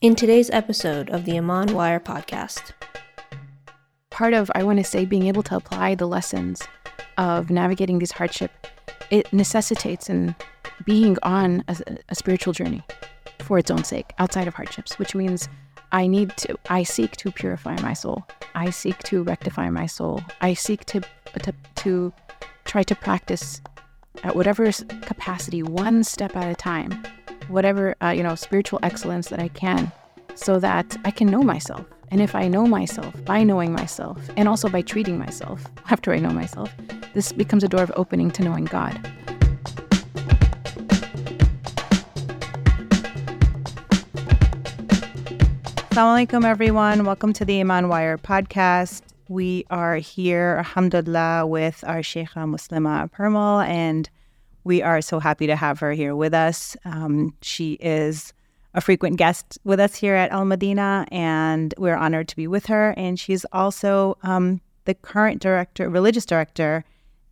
In today's episode of the Iman Wire podcast, part of, I want to say, being able to apply the lessons of navigating these hardship, it necessitates in being on a, a spiritual journey for its own sake, outside of hardships, which means I need to, I seek to purify my soul. I seek to rectify my soul. I seek to, to, to try to practice at whatever capacity, one step at a time, whatever, uh, you know, spiritual excellence that I can, so that I can know myself. And if I know myself by knowing myself and also by treating myself after I know myself, this becomes a door of opening to knowing God. Assalamu alaikum, everyone. Welcome to the Iman Wire podcast. We are here, alhamdulillah, with our Sheikha Muslema Purmul, and we are so happy to have her here with us. Um, she is a frequent guest with us here at Al Madina, and we're honored to be with her. And she's also um, the current director, religious director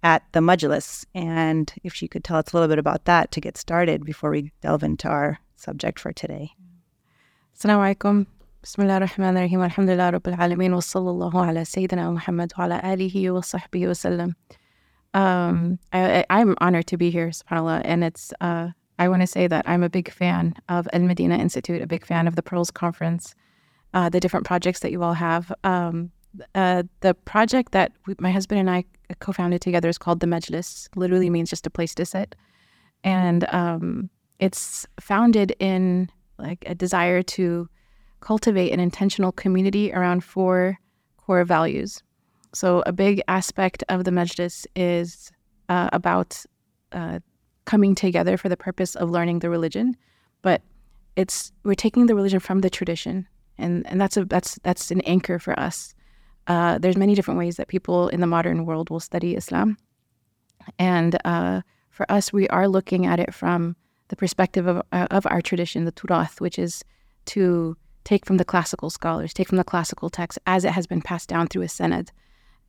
at the Majlis. And if she could tell us a little bit about that to get started before we delve into our subject for today. Assalamu alaikum. بسم الله الرحمن الرحيم الحمد لله رب العالمين وصلى الله على سيدنا محمد وعلى آله وصحبه وسلم um, I, am honored to be here, subhanAllah. And it's, uh, I want to say that I'm a big fan of Al Medina Institute, a big fan of the Pearls Conference, uh, the different projects that you all have. Um, uh, the project that we, my husband and I co founded together is called The Majlis, literally means just a place to sit. And um, it's founded in like a desire to cultivate an intentional community around four core values. So, a big aspect of the Majlis is uh, about uh, coming together for the purpose of learning the religion, but it's we're taking the religion from the tradition, and and that's a that's that's an anchor for us. Uh, there's many different ways that people in the modern world will study Islam, and uh, for us, we are looking at it from the perspective of uh, of our tradition, the Turath, which is to take from the classical scholars, take from the classical text as it has been passed down through a sanad.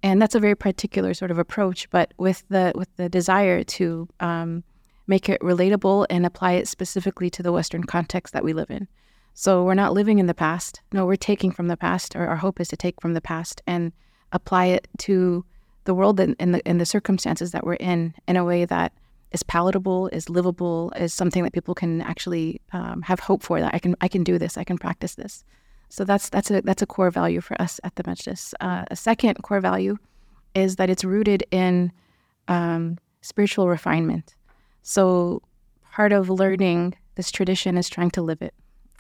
And that's a very particular sort of approach, but with the with the desire to um, make it relatable and apply it specifically to the Western context that we live in. So we're not living in the past. No, we're taking from the past, or our hope is to take from the past and apply it to the world and, and the and the circumstances that we're in in a way that is palatable, is livable, is something that people can actually um, have hope for. That I can I can do this, I can practice this. So that's that's a that's a core value for us at the Majlis. Uh, a second core value is that it's rooted in um, spiritual refinement. So part of learning this tradition is trying to live it,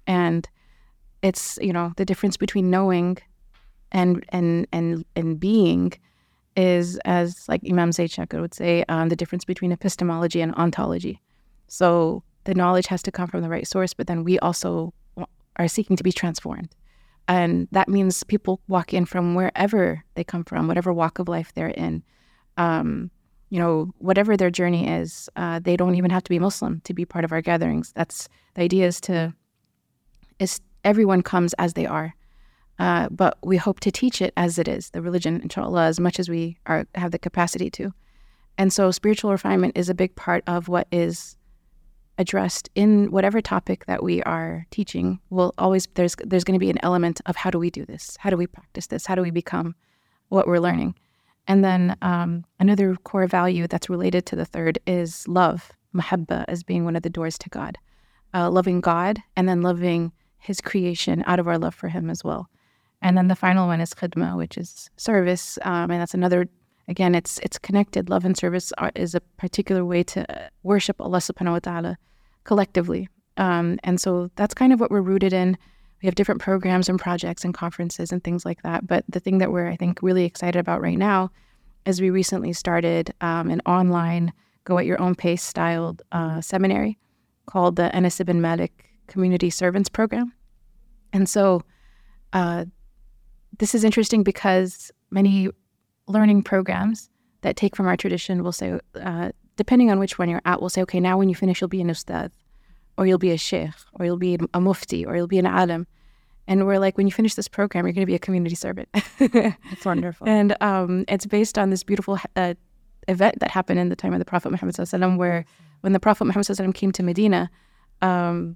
and it's you know the difference between knowing and and and and being is, as like Imam Zaid Shakir would say, um, the difference between epistemology and ontology. So the knowledge has to come from the right source, but then we also are seeking to be transformed. And that means people walk in from wherever they come from, whatever walk of life they're in. Um, you know, whatever their journey is, uh, they don't even have to be Muslim to be part of our gatherings. That's the idea is to is everyone comes as they are. Uh, but we hope to teach it as it is, the religion, inshallah, as much as we are have the capacity to. And so spiritual refinement is a big part of what is addressed in whatever topic that we are teaching. Will always there's there's going to be an element of how do we do this? How do we practice this? How do we become what we're learning? And then um, another core value that's related to the third is love, mahabba, as being one of the doors to God. Uh, loving God and then loving His creation out of our love for Him as well. And then the final one is khidma, which is service, um, and that's another. Again, it's it's connected. Love and service are, is a particular way to worship Allah Subhanahu wa Taala collectively, um, and so that's kind of what we're rooted in. We have different programs and projects and conferences and things like that. But the thing that we're I think really excited about right now is we recently started um, an online go at your own pace styled uh, seminary called the Anas ibn Malik Community Servants Program, and so. Uh, this is interesting because many learning programs that take from our tradition will say, uh, depending on which one you're at, will say, okay, now when you finish, you'll be an ustad, or you'll be a sheikh, or you'll be a mufti, or you'll be an alim. And we're like, when you finish this program, you're going to be a community servant. It's wonderful. And um, it's based on this beautiful uh, event that happened in the time of the Prophet Muhammad, where when the Prophet Muhammad came to Medina, um,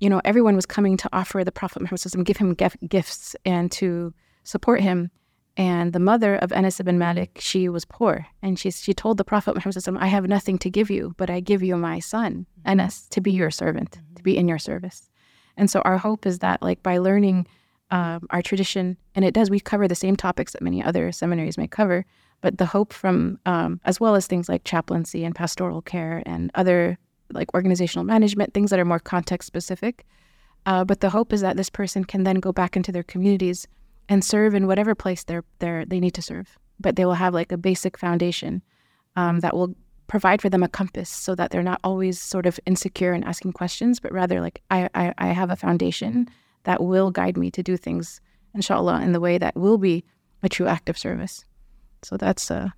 you know, everyone was coming to offer the Prophet Muhammad give him gifts and to support him. And the mother of Anas ibn Malik, she was poor. And she, she told the Prophet Muhammad, I have nothing to give you, but I give you my son, Anas, to be your servant, to be in your service. And so our hope is that, like, by learning um, our tradition, and it does, we cover the same topics that many other seminaries may cover, but the hope from, um, as well as things like chaplaincy and pastoral care and other like organizational management, things that are more context specific. Uh, but the hope is that this person can then go back into their communities and serve in whatever place they're, they're they need to serve. But they will have like a basic foundation um, that will provide for them a compass so that they're not always sort of insecure and asking questions, but rather like I, I, I have a foundation that will guide me to do things, inshallah, in the way that will be a true act of service. So that's uh,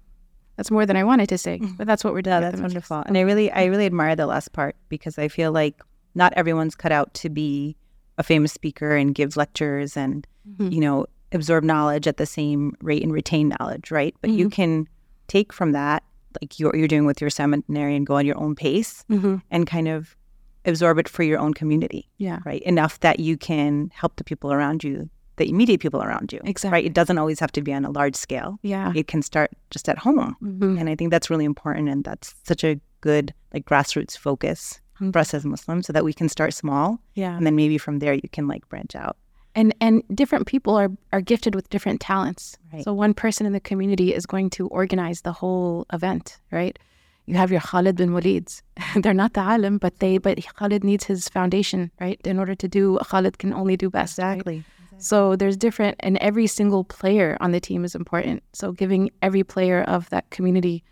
that's more than I wanted to say, mm. but that's what we're doing. Yeah, that's wonderful. And I really, I really admire the last part because I feel like not everyone's cut out to be a famous speaker and give lectures and, mm-hmm. you know, absorb knowledge at the same rate and retain knowledge, right? But mm-hmm. you can take from that, like you're, you're doing with your seminary and go on your own pace mm-hmm. and kind of absorb it for your own community. Yeah. Right. Enough that you can help the people around you the immediate people around you. Exactly. Right. It doesn't always have to be on a large scale. Yeah. It can start just at home. Mm-hmm. And I think that's really important. And that's such a good like grassroots focus mm-hmm. for us as Muslims so that we can start small. Yeah. And then maybe from there you can like branch out. And and different people are are gifted with different talents. Right. So one person in the community is going to organize the whole event, right? You have your Khalid bin Walids. They're not the alim, but they but Khalid needs his foundation, right? In order to do Khalid can only do best. Exactly. Right? So there's different, and every single player on the team is important. So giving every player of that community,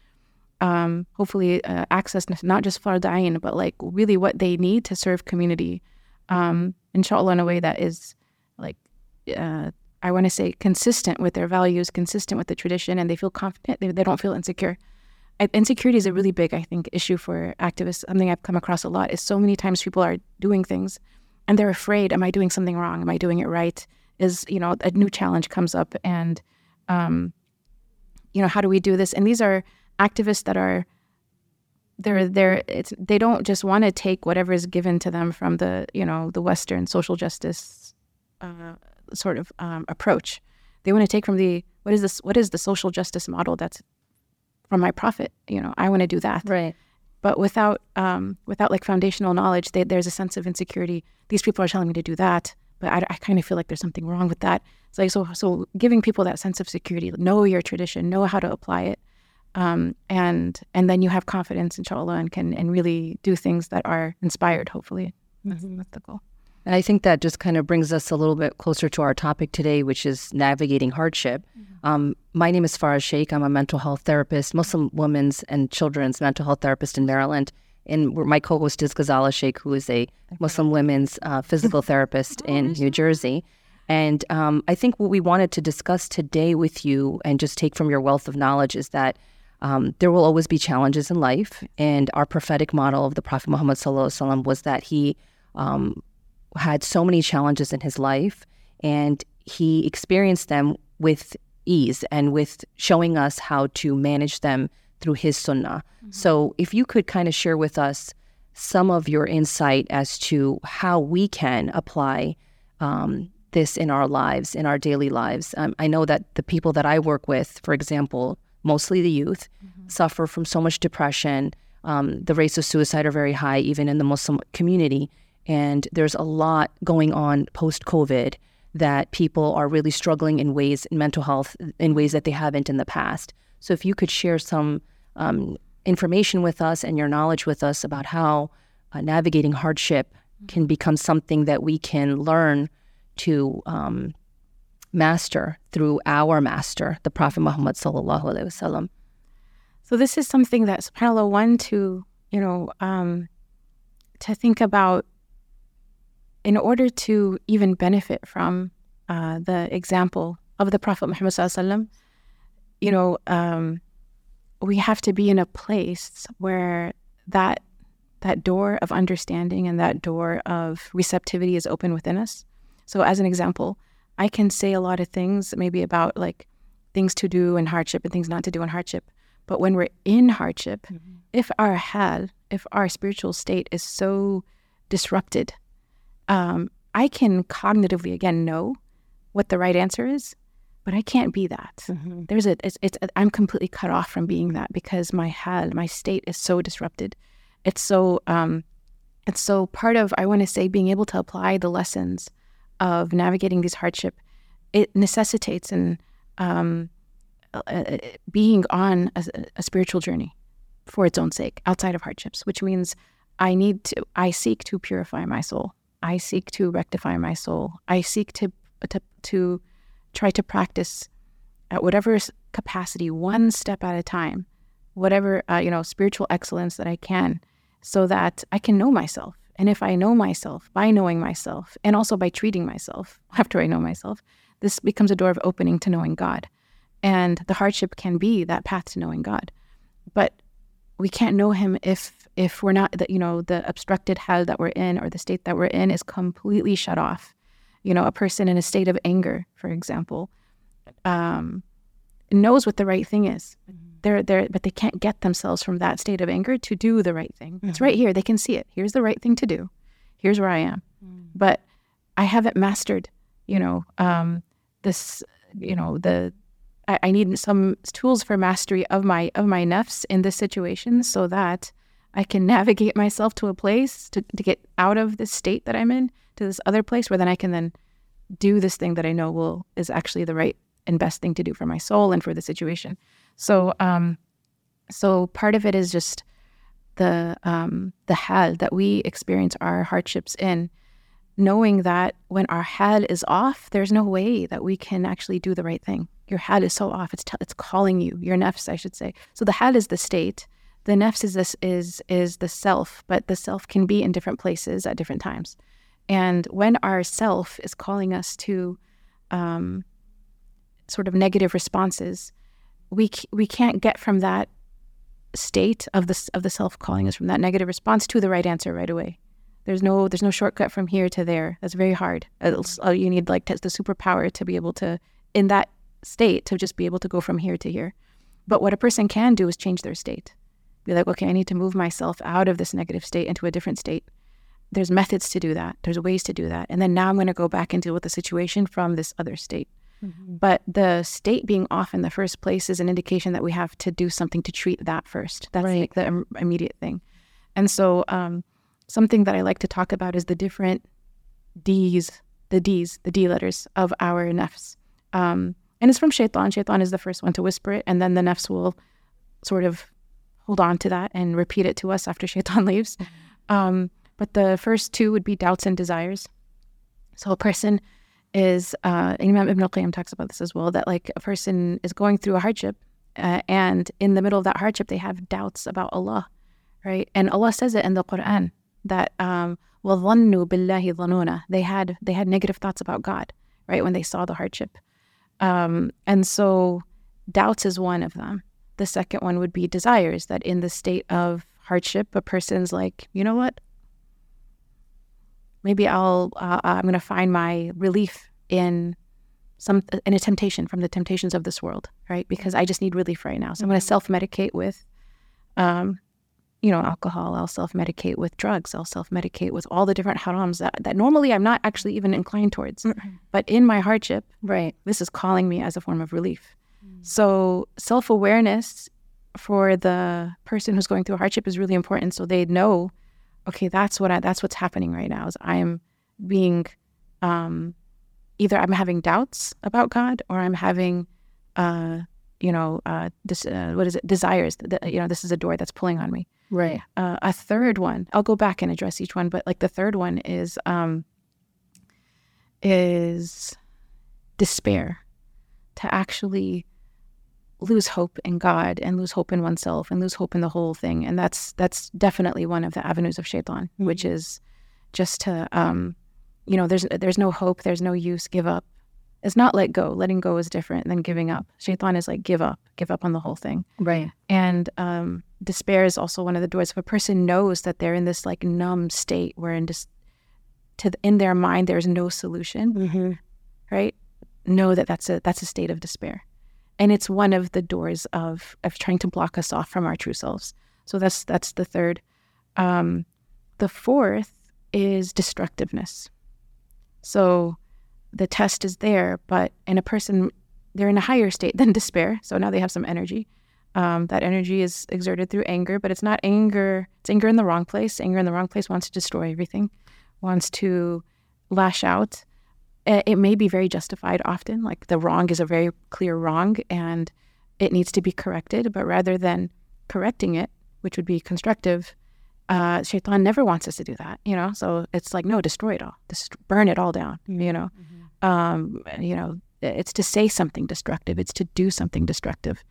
um, hopefully, uh, access not just fard ayn, but like really what they need to serve community, um, inshallah, in a way that is like, uh, I want to say, consistent with their values, consistent with the tradition, and they feel confident. They, they don't feel insecure. I, insecurity is a really big, I think, issue for activists. Something I've come across a lot is so many times people are doing things and they're afraid am i doing something wrong am i doing it right is you know a new challenge comes up and um, you know how do we do this and these are activists that are they're they're it's they don't just want to take whatever is given to them from the you know the western social justice uh, sort of um, approach they want to take from the what is this what is the social justice model that's from my prophet? you know i want to do that right but without um, without like foundational knowledge they, there's a sense of insecurity these people are telling me to do that but I, I kind of feel like there's something wrong with that. It's like so so giving people that sense of security, know your tradition, know how to apply it, um, and and then you have confidence, inshallah, and can and really do things that are inspired. Hopefully, mm-hmm. that's the goal. And I think that just kind of brings us a little bit closer to our topic today, which is navigating hardship. Mm-hmm. Um, my name is Farah Sheikh. I'm a mental health therapist, Muslim women's and children's mental health therapist in Maryland and my co-host is Ghazala Sheikh, who is a Muslim women's uh, physical therapist oh, in New Jersey. And um, I think what we wanted to discuss today with you and just take from your wealth of knowledge is that um, there will always be challenges in life. And our prophetic model of the Prophet Muhammad was that he um, had so many challenges in his life and he experienced them with ease and with showing us how to manage them through his sunnah. Mm-hmm. So if you could kind of share with us some of your insight as to how we can apply um, this in our lives, in our daily lives. Um, I know that the people that I work with, for example, mostly the youth, mm-hmm. suffer from so much depression. Um, the rates of suicide are very high, even in the Muslim community. And there's a lot going on post COVID that people are really struggling in ways in mental health in ways that they haven't in the past. So if you could share some um, information with us and your knowledge with us about how uh, navigating hardship can become something that we can learn to um, master through our master, the Prophet Muhammad sallallahu alaihi wasallam. So this is something that subhanallah one to you know um, to think about in order to even benefit from uh, the example of the Prophet Muhammad sallallahu alaihi wasallam. You know, um, we have to be in a place where that that door of understanding and that door of receptivity is open within us. So as an example, I can say a lot of things maybe about like things to do in hardship and things not to do in hardship. But when we're in hardship, mm-hmm. if our hal, if our spiritual state is so disrupted, um, I can cognitively again know what the right answer is, but I can't be that. Mm-hmm. There's a it's, it's I'm completely cut off from being that because my hal, my state is so disrupted. It's so um, it's so part of I want to say being able to apply the lessons of navigating these hardship. It necessitates and um, uh, uh, being on a, a spiritual journey for its own sake, outside of hardships, which means I need to I seek to purify my soul. I seek to rectify my soul. I seek to to, to try to practice at whatever capacity, one step at a time, whatever uh, you know, spiritual excellence that I can, so that I can know myself. And if I know myself by knowing myself, and also by treating myself after I know myself, this becomes a door of opening to knowing God. And the hardship can be that path to knowing God, but we can't know Him if if we're not that you know the obstructed hal that we're in or the state that we're in is completely shut off you know, a person in a state of anger, for example, um, knows what the right thing is. They're there, but they can't get themselves from that state of anger to do the right thing. It's right here; they can see it. Here's the right thing to do. Here's where I am, but I haven't mastered, you know, um, this, you know, the. I, I need some tools for mastery of my of my nafs in this situation, so that I can navigate myself to a place to, to get out of this state that I'm in to this other place where then I can then do this thing that I know will is actually the right and best thing to do for my soul and for the situation. So um so part of it is just the um the hal that we experience our hardships in knowing that when our hal is off there's no way that we can actually do the right thing. Your hal is so off it's t- it's calling you your nafs I should say. So the hal is the state the nafs is this is is the self but the self can be in different places at different times. And when our self is calling us to um, sort of negative responses we c- we can't get from that state of the of the self calling us from that negative response to the right answer right away there's no there's no shortcut from here to there that's very hard It's- uh, you need like the superpower to be able to in that state to just be able to go from here to here but what a person can do is change their state be like, okay, I need to move myself out of this negative state into a different state. There's methods to do that. There's ways to do that. And then now I'm going to go back and deal with the situation from this other state. But the state being off in the first place is an indication that we have to do something to treat that first. That's like the im- immediate thing. And so, um, something that I like to talk about is the different D's, the D's, the D letters of our nafs. Um, and it's from shaitan. Shaitan is the first one to whisper it, and then the nafs will sort of hold on to that and repeat it to us after shaitan leaves. Um, but the first two would be doubts and desires. So a person is, uh, Imam Ibn al-Qayyim talks about this as well, that like a person is going through a hardship uh, and in the middle of that hardship, they have doubts about Allah, right? And Allah says it in the Quran that, um, وَظَنُّوا بِاللَّهِ ظَنُونَ They had, they had negative thoughts about God, right? When they saw the hardship. Um, and so doubts is one of them. The second one would be desires, that in the state of hardship, a person's like, you know what? Maybe I'll, uh, I'm going to find my relief in some, in a temptation from the temptations of this world, right? Because I just need relief right now. So I'm going to self medicate with, um, you know, alcohol. I'll self medicate with drugs. I'll self medicate with all the different harams that, that normally I'm not actually even inclined towards. But in my hardship, Right. this is calling me as a form of relief. So self awareness for the person who's going through hardship is really important. So they know, okay, that's what I, that's what's happening right now. Is I'm being, um, either I'm having doubts about God or I'm having, uh, you know, uh, this, uh, what is it? Desires. That, you know, this is a door that's pulling on me. Right. Uh, a third one, I'll go back and address each one, but like the third one is um, is despair, to actually lose hope in God and lose hope in oneself and lose hope in the whole thing, and that's that's definitely one of the avenues of shaitan, which is just to um, you know, there's there's no hope, there's no use, give up. It's not let go. Letting go is different than giving up. Shaitan is like give up, give up on the whole thing. Right. And um, despair is also one of the doors. If a person knows that they're in this like numb state where in just to in their mind there's no solution, Mm-hmm. right? Know that that's a that's a state of despair, and it's one of the doors of of trying to block us off from our true selves. So that's that's the third. Um, the fourth is destructiveness. So the test is there, but in a person, they're in a higher state than despair. So now they have some energy. Um, that energy is exerted through anger, but it's not anger. It's anger in the wrong place. Anger in the wrong place wants to destroy everything, wants to lash out. It may be very justified often, like the wrong is a very clear wrong and it needs to be corrected. But rather than correcting it, which would be constructive, uh, Shaitan never wants us to do that, you know. So it's like, no, destroy it all, Dest- burn it all down, you know. Mm-hmm. Um, you know, it's to say something destructive, it's to do something destructive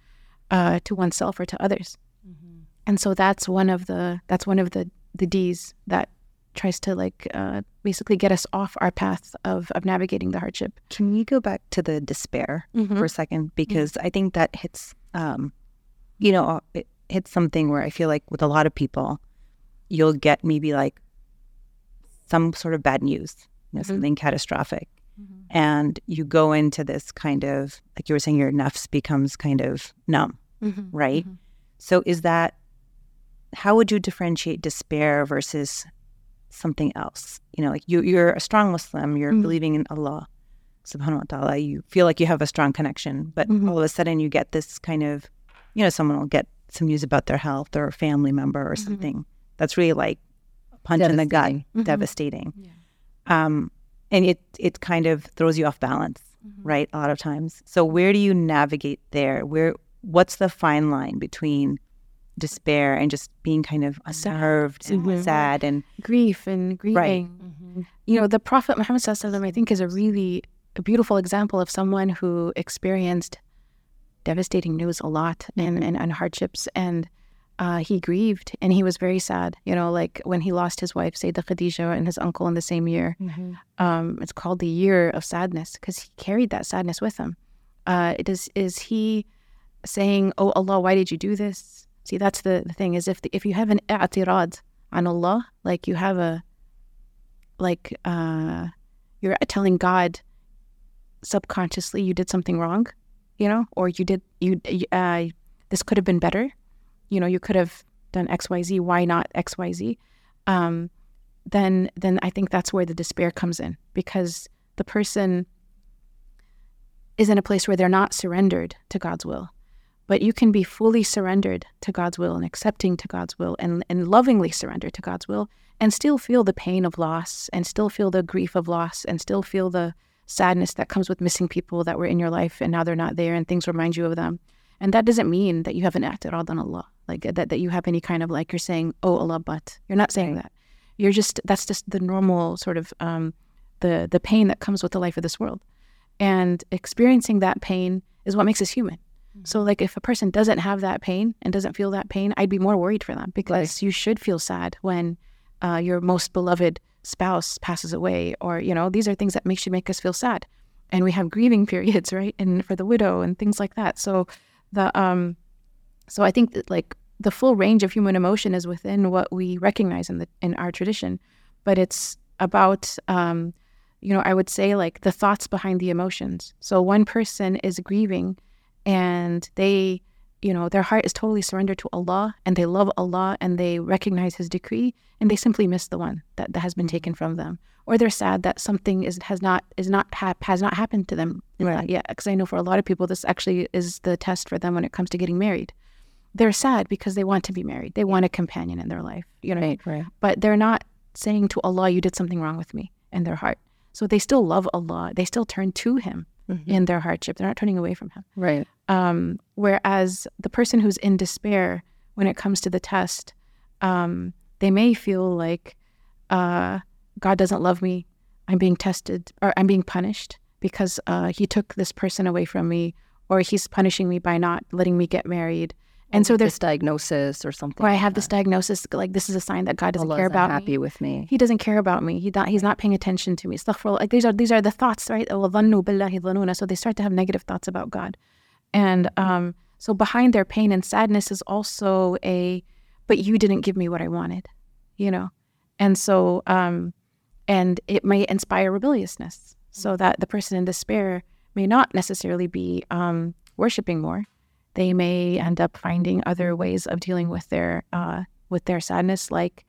uh, to oneself or to others. Mm-hmm. And so that's one of the that's one of the the D's that tries to like uh, basically get us off our path of of navigating the hardship. Can we go back to the despair mm-hmm. for a second because mm-hmm. I think that hits um, you know it hits something where I feel like with a lot of people you'll get maybe like some sort of bad news, you know, mm-hmm. something catastrophic. Mm-hmm. And you go into this kind of, like you were saying, your nafs becomes kind of numb, mm-hmm. right? Mm-hmm. So, is that, how would you differentiate despair versus something else? You know, like you, you're a strong Muslim, you're mm-hmm. believing in Allah subhanahu wa ta'ala, you feel like you have a strong connection, but all of a sudden you get this kind of, you know, someone will get some news about their health or a family member or something that's really like a punch in the gut, mm-hmm. devastating. Yeah. Um, and it it kind of throws you off balance, mm-hmm. right? A lot of times. So where do you navigate there? Where what's the fine line between despair and just being kind of unnerved mm-hmm. and sad and grief and grieving. Right. Mm-hmm. You know, the Prophet Muhammad I think is a really a beautiful example of someone who experienced devastating news a lot and, mm-hmm. and, and hardships and uh, he grieved and he was very sad. You know, like when he lost his wife, Sayyidah Khadija, and his uncle in the same year. Mm-hmm. Um, it's called the year of sadness because he carried that sadness with him. Uh, is is he saying, "Oh Allah, why did you do this?" See, that's the, the thing is if the, if you have an i'tirad on Allah, like you have a like uh, you're telling God subconsciously you did something wrong, you know, or you did you uh, this could have been better you know, you could have done X, Y, Z. Why not X, Y, Z? Um, then, then I think that's where the despair comes in because the person is in a place where they're not surrendered to God's will. But you can be fully surrendered to God's will and accepting to God's will and, and lovingly surrender to God's will and still feel the pain of loss and still feel the grief of loss and still feel the sadness that comes with missing people that were in your life and now they're not there and things remind you of them. And that doesn't mean that you haven't i'tirad on Allah like that that you have any kind of like you're saying oh Allah but you're not saying that. You're just that's just the normal sort of um, the the pain that comes with the life of this world. And experiencing that pain is what makes us human. Mm-hmm. so like if a person doesn't have that pain and doesn't feel that pain i'd be more worried for them because right. you should feel sad when uh, your most beloved spouse passes away or you know these are things that make should make us feel sad. And we have grieving periods right? And for the widow and things like that. So the um so I think that like the full range of human emotion is within what we recognize in the in our tradition, but it's about um, you know I would say like the thoughts behind the emotions. So one person is grieving, and they you know their heart is totally surrendered to Allah, and they love Allah, and they recognize His decree, and they simply miss the one that, that has been mm-hmm. taken from them, or they're sad that something is has not is not ha- has not happened to them right. yet. Because I know for a lot of people this actually is the test for them when it comes to getting married they're sad because they want to be married. They want a companion in their life, you know. Right, right. But they're not saying to Allah, "You did something wrong with me," in their heart. So they still love Allah. They still turn to Him mm-hmm. in their hardship. They're not turning away from Him. Right. Um, whereas the person who's in despair when it comes to the test, um, they may feel like uh, God doesn't love me. I'm being tested or I'm being punished because uh, He took this person away from me, or He's punishing me by not letting me get married and so there's diagnosis or something. Or I have this diagnosis, like this is a sign that God doesn't care about happy me. with me. He doesn't care about me. He not, he's not paying attention to me. Like these are these are the thoughts, right? So they start to have negative thoughts about God, and um, so behind their pain and sadness is also a, but you didn't give me what I wanted, you know, and so um, and it may inspire rebelliousness, so that the person in despair may not necessarily be um, worshiping more they may end up finding other ways of dealing with their uh, with their sadness, like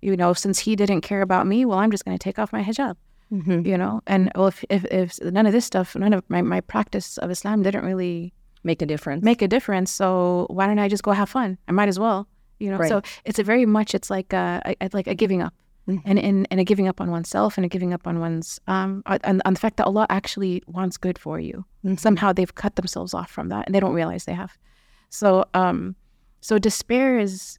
you know, since he didn't care about me, well, I'm just going to take off my hijab. you know. And well, if, if if none of this stuff, none of my my practice of Islam didn't really Make a difference. make a difference, so why don't I just go have fun? I might as well, you know. Right. So it's a very much it's like a, a like a giving up. And, and and a giving up on oneself and a giving up on one's um on, on the fact that Allah actually wants good for you. Somehow they've cut themselves off from that and they don't realize they have. So um so despair is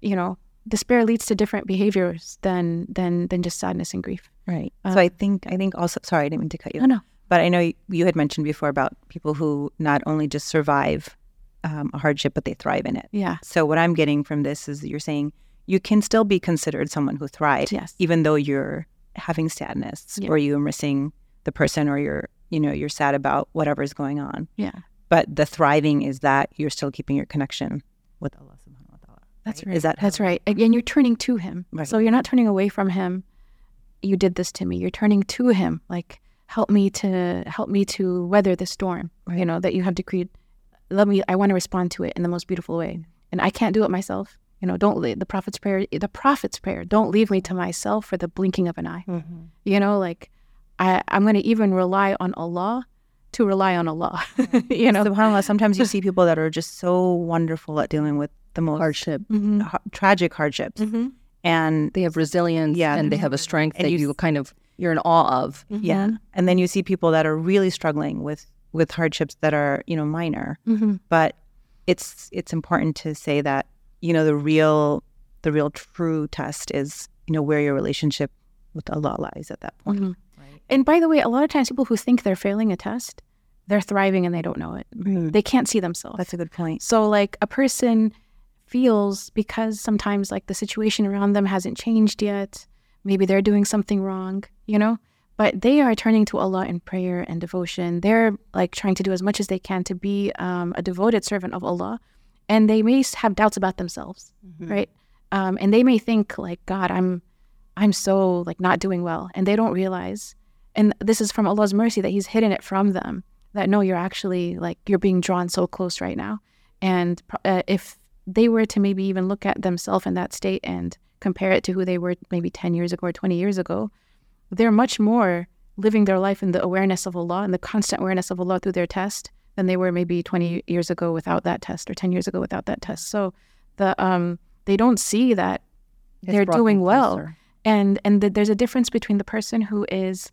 you know despair leads to different behaviors than than than just sadness and grief. Right. Uh, so I think I think also sorry, I didn't mean to cut you. No, no. But I know you, you had mentioned before about people who not only just survive um, a hardship, but they thrive in it. Yeah. So what I'm getting from this is that you're saying you can still be considered someone who thrived, Yes. even though you're having sadness Yeah. or you're missing the person or you're you know you're sad about whatever is going on. Yeah. But the thriving is that you're still keeping your connection with Allah Subhanahu wa Taala. That's right. Is that That's right. Again, you're turning to him. Right. So you're not turning away from him. You did this to me. You're turning to him. Like, help me to help me to weather the storm. You know that you have decreed. Let me. I want to respond to it in the most beautiful way, and I can't do it myself. You know, don't leave the prophet's prayer. The prophet's prayer. Don't leave me to myself for the blinking of an eye. Mm-hmm. You know, like I, I'm going to even rely on Allah to rely on Allah. you know, Subhanallah, sometimes you see people that are just so wonderful at dealing with the most hardship. Mm-hmm. Mm-hmm. ha- tragic hardships. And They have resilience Yeah. and they have a strength that you you, kind of you're in awe of. yeah. And then you see people that are really struggling with with hardships that are, you know, minor. Mhm. But it's it's important to say that, you know, the real the real true test is, you know, where your relationship with Allah lies at that point. Mhm. And by the way, a lot of times people who think they're failing a test, they're thriving and they don't know it. They can't see themselves. That's a good point. So, like, a person feels because sometimes, like, the situation around them hasn't changed yet. Maybe they're doing something wrong, you know? But they are turning to Allah in prayer and devotion. They're, like, trying to do as much as they can to be um, a devoted servant of Allah. And they may have doubts about themselves, right? Um, and they may think, like, God, I'm. I'm so like not doing well, and they don't realize. And this is from Allah's mercy that He's hidden it from them. That no, you're actually like you're being drawn so close right now. And uh, if they were to maybe even look at themselves in that state and compare it to who they were maybe 10 years ago or 20 years ago, they're much more living their life in the awareness of Allah and the constant awareness of Allah through their test than they were maybe 20 years ago without that test or 10 years ago without that test. So the um they don't see that It's they're doing well closer. and and th- there's a difference between the person who is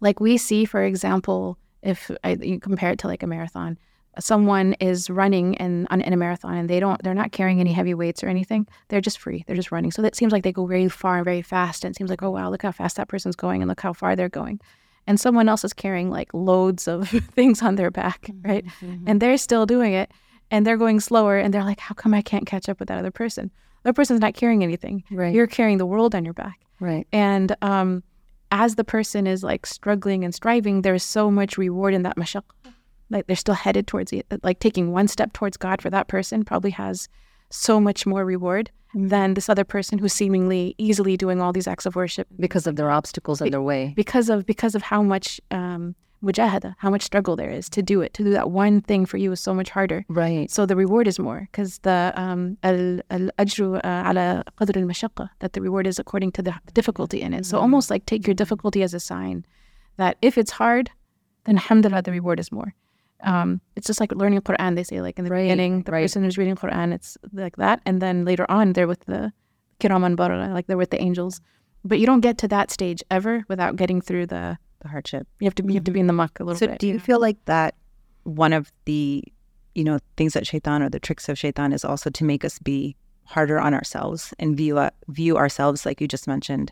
like we see for example if I, you compare it to like a marathon someone is running in on, in a marathon and they don't they're not carrying any heavy weights or anything they're just free they're just running so that seems like they go very far and very fast and it seems like oh wow look how fast that person's going and look how far they're going and someone else is carrying like loads of things on their back right and they're still doing it and they're going slower and they're like how come i can't catch up with that other person that person's not carrying anything Right. you're carrying the world on your back Right. and um, as the person is like struggling and striving, there's so much reward in that mashaq. Like they're still headed towards it. Like taking one step towards God for that person probably has so much more reward than this other person who's seemingly easily doing all these acts of worship Because of their obstacles in their way. because of because of how much um, mujahada, how much struggle there is to do it. To do that one thing for you is so much harder. Right. So the reward is more because the um, al al ajru uh, ala qadr al mashaqqa that the reward is according to the difficulty in it. So almost like take your difficulty as a sign that if it's hard, then alhamdulillah the reward is more. Um, it's just like learning Quran. They say like in the Right, beginning, the right. person who's reading Quran, it's like that, and then later on they're with the kiraman barara, like they're with the angels. But you don't get to that stage ever without getting through the. The hardship. You have to be, you have to be in the muck a little So bit. do you feel like that one of the, you know, things that shaitan or the tricks of shaitan is also to make us be harder on ourselves and view uh, view ourselves like you just mentioned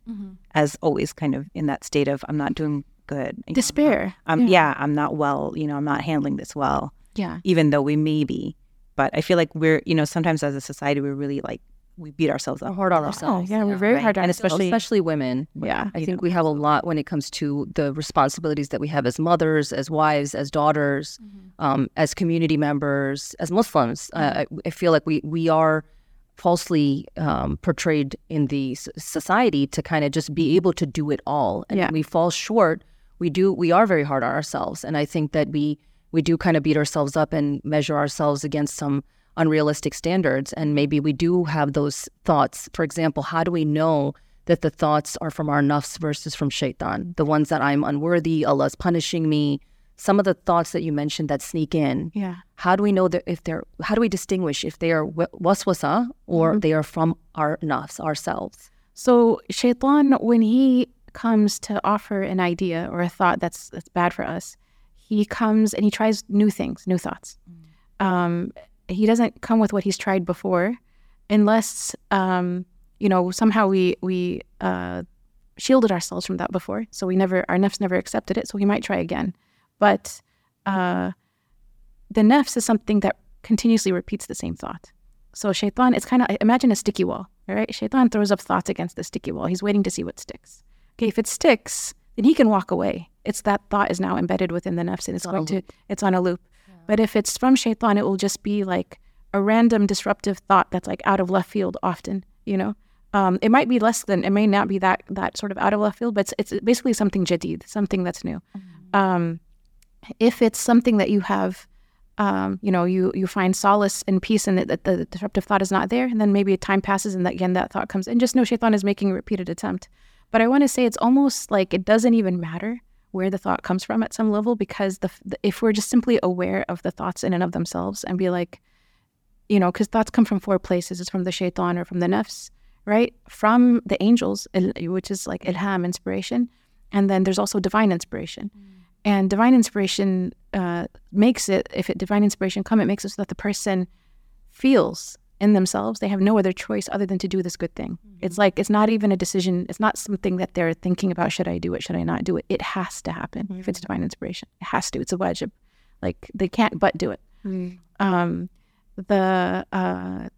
as always kind of in that state of I'm not doing good. you know, Despair. I'm, yeah. yeah. I'm not well, you know, I'm not handling this well, Yeah. even though we may be. But I feel like we're, you know, sometimes as a society, we're really like, we beat ourselves up. hard on Oh, ourselves. yeah, we're very right. hard on And ourselves. especially- especially women. Yeah. I think we have a lot when it comes to the responsibilities that we have as mothers, as wives, as daughters, um, as community members, as Muslims. Uh, I, I feel like we we are falsely um, portrayed in the s- society to kind of just be able to do it all, and Yeah. we fall short. We do. We are very hard on ourselves, and I think that we we do kind of beat ourselves up and measure ourselves against some unrealistic standards, and maybe we do have those thoughts. For example, how do we know that the thoughts are from our nafs versus from shaitan. The ones that I'm unworthy, Allah's punishing me. Some of the thoughts that you mentioned that sneak in. Yeah. How do we know that if they're, how do we distinguish if they are wa- waswasa or Mm-hmm. they are from our nafs, ourselves? So shaitan, when he comes to offer an idea or a thought that's that's bad for us, he comes and he tries new things, new thoughts. Um, he doesn't come with what he's tried before, unless um, you know somehow we we uh, shielded ourselves from that before. So we never our nafs never accepted it. So he might try again, but uh, the nafs is something that continuously repeats the same thought. So shaitan, it's kind of imagine a sticky wall, all right? Shaitan throws up thoughts against the sticky wall. He's waiting to see what sticks. Okay, if it sticks, then he can walk away. It's that thought is now embedded within the nafs and it's a going to it's on a loop. But if it's from shaitan, it will just be like a random disruptive thought that's like out of left field often, you know? Um, it might be less than it may not be that that sort of out of left field, but it's, it's basically something jadid, something that's new. Um, if it's something that you have um, you know, you you find solace and peace in it that the disruptive thought is not there, and then maybe time passes and that, again that thought comes in. Just know shaitan is making a repeated attempt. But I want to say it's almost like it doesn't even matter where the thought comes from at some level because the, the if we're just simply aware of the thoughts in and of themselves and be like, you know, because thoughts come from four places. It's from the shaitan or from the nafs, right? From the angels, which is like ilham, inspiration, and then there's also divine inspiration. And divine inspiration uh, makes it, if it divine inspiration come, it makes it so that the person feels in themselves they have no other choice other than to do this good thing. It's like it's not even a decision. It's not something that they're thinking about. Should I do it? Should I not do it? It has to happen. If it's divine inspiration, it has to. It's a wajib. Like they can't but do it. Um, the uh,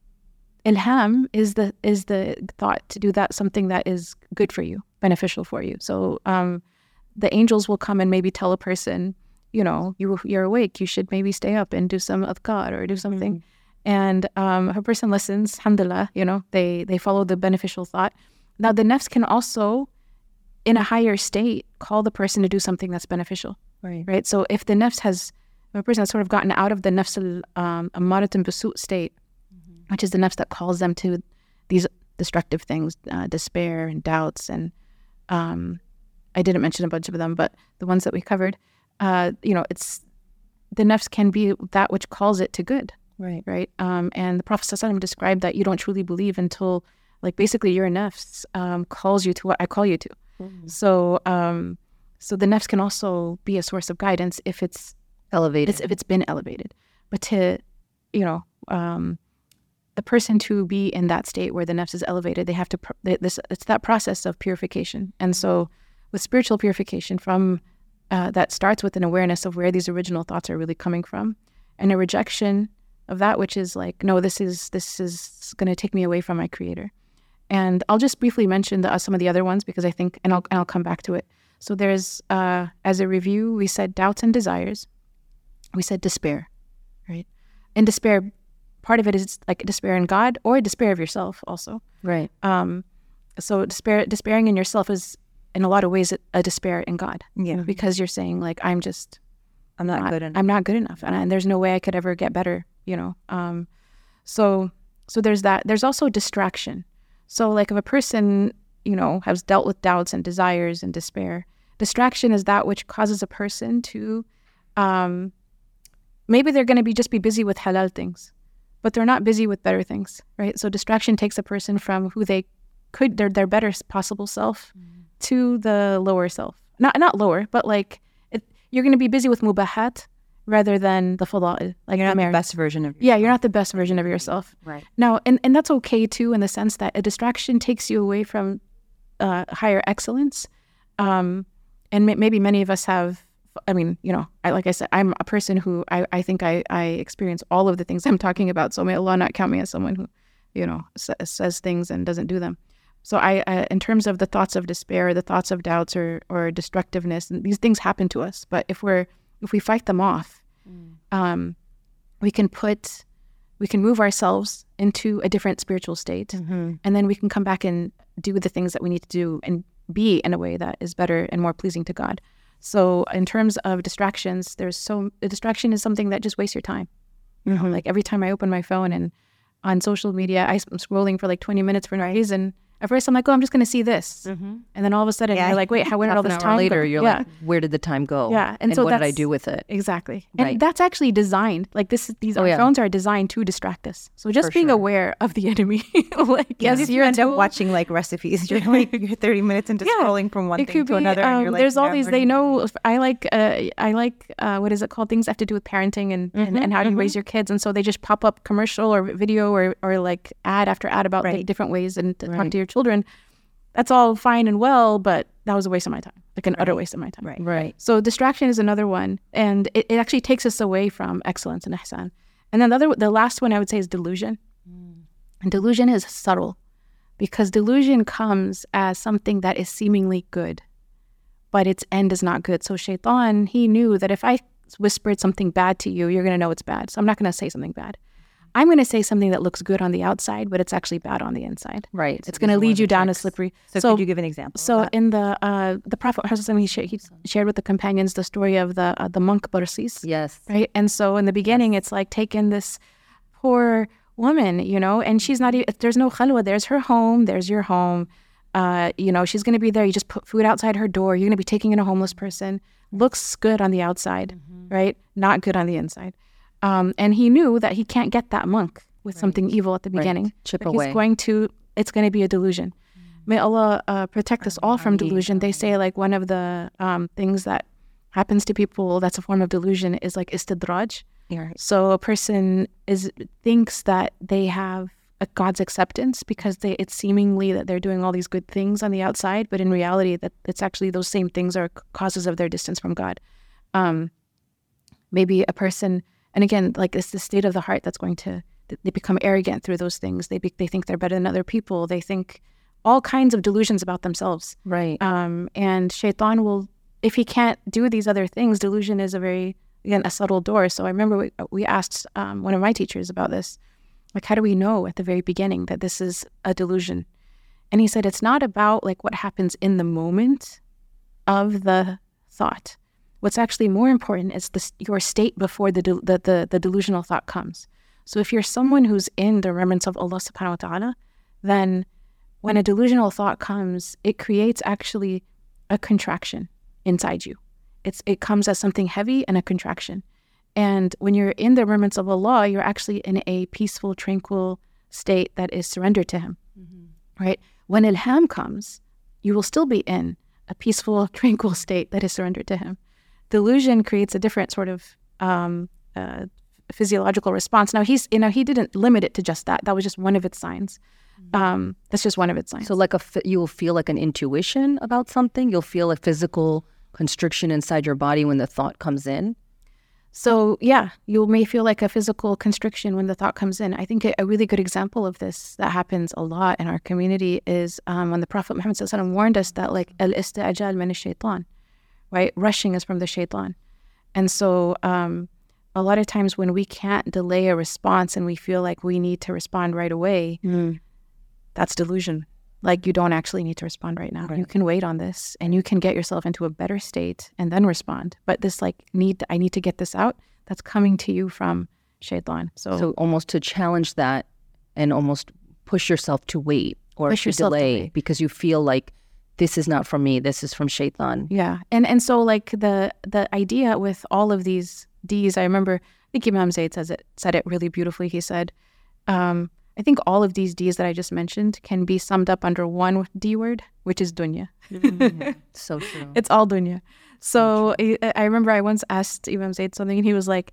ilham is the is the thought to do that something that is good for you, beneficial for you. So um, the angels will come and maybe tell a person, you know, you you're awake. You should maybe stay up and do some adhkar or do something. And um, a person listens, alhamdulillah, you know, they they follow the beneficial thought. Now the nafs can also, in a higher state, call the person to do something that's beneficial Right. right? So if the nafs has, a person has sort of gotten out of the nafs al um, amarat and basut state, which is the nafs that calls them to these destructive things, uh, despair and doubts, and um, I didn't mention a bunch of them, but the ones that we covered, uh, you know, it's the nafs can be that which calls it to good, Right. right? Um, and the Prophet ﷺ described that you don't truly believe until, like, basically your nafs um, calls you to what I call you to. So, um, so the nafs can also be a source of guidance if it's Elevated. it's, if it's been elevated. But to, you know, um, the person to be in that state where the nafs is elevated, they have to. pr- th- This it's that process of purification, and so with spiritual purification, from uh, that starts with an awareness of where these original thoughts are really coming from, and a rejection of that which is like, no, this is this is going to take me away from my creator. And I'll just briefly mention the, uh, some of the other ones because I think, and I'll and I'll come back to it. So there's uh, as a review, we said doubts and desires. We said despair, right? And despair, part of it is like despair in God or despair of yourself also. right. Um, so despair, despairing in yourself is in a lot of ways a, a despair in God Yeah. because you're saying like I'm just I'm not not- good enough. I'm not good enough, and, I, and there's no way I could ever get better. You know, um, so so there's that. There's also distraction. So like if a person you know has dealt with doubts and desires and despair, distraction is that which causes a person to um, maybe they're going to be just be busy with halal things, but they're not busy with better things, right? So distraction takes a person from who they could their their better possible self to the lower self. Not not lower, but like it, you're going to be busy with mubahat rather than the fada'il, like You're not the best version of Yeah, you're not the best version of yourself. Right. Now, and, and that's okay too, in the sense that a distraction takes you away from uh, higher excellence. Um, and may- maybe many of us have, I mean, you know, I, like I said, I'm a person who I, I think I, I experience all of the things I'm talking about. So may Allah not count me as someone who, you know, sa- says things and doesn't do them. So I, I, in terms of the thoughts of despair, the thoughts of doubts or, or destructiveness, and these things happen to us. But if we're, if we fight them off, mm. um, we can put we can move ourselves into a different spiritual state mm-hmm. and then we can come back and do the things that we need to do and be in a way that is better and more pleasing to god. So in terms of distractions there's so a distraction is something that just wastes your time. You know mm-hmm. like every time i open my phone and on social media i'm scrolling for like 20 minutes for no reason At first, I'm like, oh, I'm just going to see this, and then all of a sudden, Yeah. you're like, wait, how where did all this time later, go? you're yeah. like, where did the time go? Yeah, and and, so what did I do with it? Exactly. And Right. that's actually designed. Like this these Oh, yeah. phones are designed to distract us. So just For being sure. aware of the enemy. like Yes, yes, you you're end up watching like recipes. You're like you're 30 minutes into scrolling from one it thing to be another. and um, you're like, there's all these they know i like uh, i like uh, what is it called things that have to do with parenting and, and, and how do you raise your kids and so they just pop up commercial or video or, or like ad after ad about the Right. different ways and to talk to your children that's all fine and well but that was a waste of my time like an utter waste of my time Right. Right. so distraction is another one, and it, it actually takes us away from excellence and ihsan. And then the other, the last one I would say is delusion. Mm. And delusion is subtle, because delusion comes as something that is seemingly good, but its end is not good. So shaitan, he knew that if I whispered something bad to you, you're going to know it's bad. So I'm not going to say something bad. I'm going to say something that looks good on the outside, but it's actually bad on the inside. Right. It's going to lead you down a slippery. So, could you give an example? So in the uh, the Prophet he, sh- he shared with the companions the story of the uh, the monk Barsis, Yes. right? And so in the beginning, it's like taking this poor woman, you know, and she's not even there's no khalwa. There's her home. There's your home. Uh, you know, she's going to be there. You just put food outside her door. You're going to be taking in a homeless person. Looks good on the outside, right? Not good on the inside. Um, and he knew that he can't get that monk with something evil at the beginning. Chip That away. He's going to. It's going to be a delusion. May Allah uh, protect us all from delusion. They say like one of the um, things that happens to people that's a form of delusion is like istidraj. Yeah. So a person is thinks that they have a God's acceptance because they it's seemingly that they're doing all these good things on the outside, but in reality that it's actually those same things are causes of their distance from God. Um, maybe a person, and again, like it's the state of the heart that's going to they become arrogant through those things. They be, they think they're better than other people. They think all kinds of delusions about themselves. Right. Um, and shaitan will, if he can't do these other things, delusion is a very, again, a subtle door. So I remember we, we asked um, one of my teachers about this. Like, how do we know at the very beginning that this is a delusion? And he said, it's not about like what happens in the moment of the thought. What's actually more important is the, your state before the, the, the, the delusional thought comes. So if you're someone who's in the remembrance of Allah subhanahu wa ta'ala, then when a delusional thought comes, it creates actually a contraction inside you. It's it comes as something heavy and a contraction. And when you're in the remembrance of Allah, you're actually in a peaceful, tranquil state that is surrendered to Him. Mm-hmm. Right? When ilham comes, you will still be in a peaceful, tranquil state that is surrendered to Him. Delusion creates a different sort of um, uh, physiological response. Now he's, you know, he didn't limit it to just that. That was just one of its signs. Um, that's just one of its signs. So, like a, f- you will feel like an intuition about something. You'll feel a physical constriction inside your body when the thought comes in. So yeah, you may feel like a physical constriction when the thought comes in. I think a, really good example of this that happens a lot in our community is um, when the Prophet Muhammad Sallallahu Alaihi Wasallam warned us that like al istajal min shaitan, right? Rushing is from the shaitan, and so um, a lot of times when we can't delay a response and we feel like we need to respond right away, that's delusion. Like you don't actually need to respond right now. You can wait on this and you can get yourself into a better state and then respond. But this like need I need to get this out, that's coming to you from shaitan. So, So, almost to challenge that and almost push yourself to wait or Push to yourself to delay because you feel like this is not from me. This is from shaitan. yeah. And and so like the the idea with all of these D's, I remember I think Imam Zayd says it said it really beautifully. He said, um, I think all of these D's that I just mentioned can be summed up under one D word, which is dunya. So true. It's all dunya. So I, I remember I once asked Imam Zayd something, and he was like,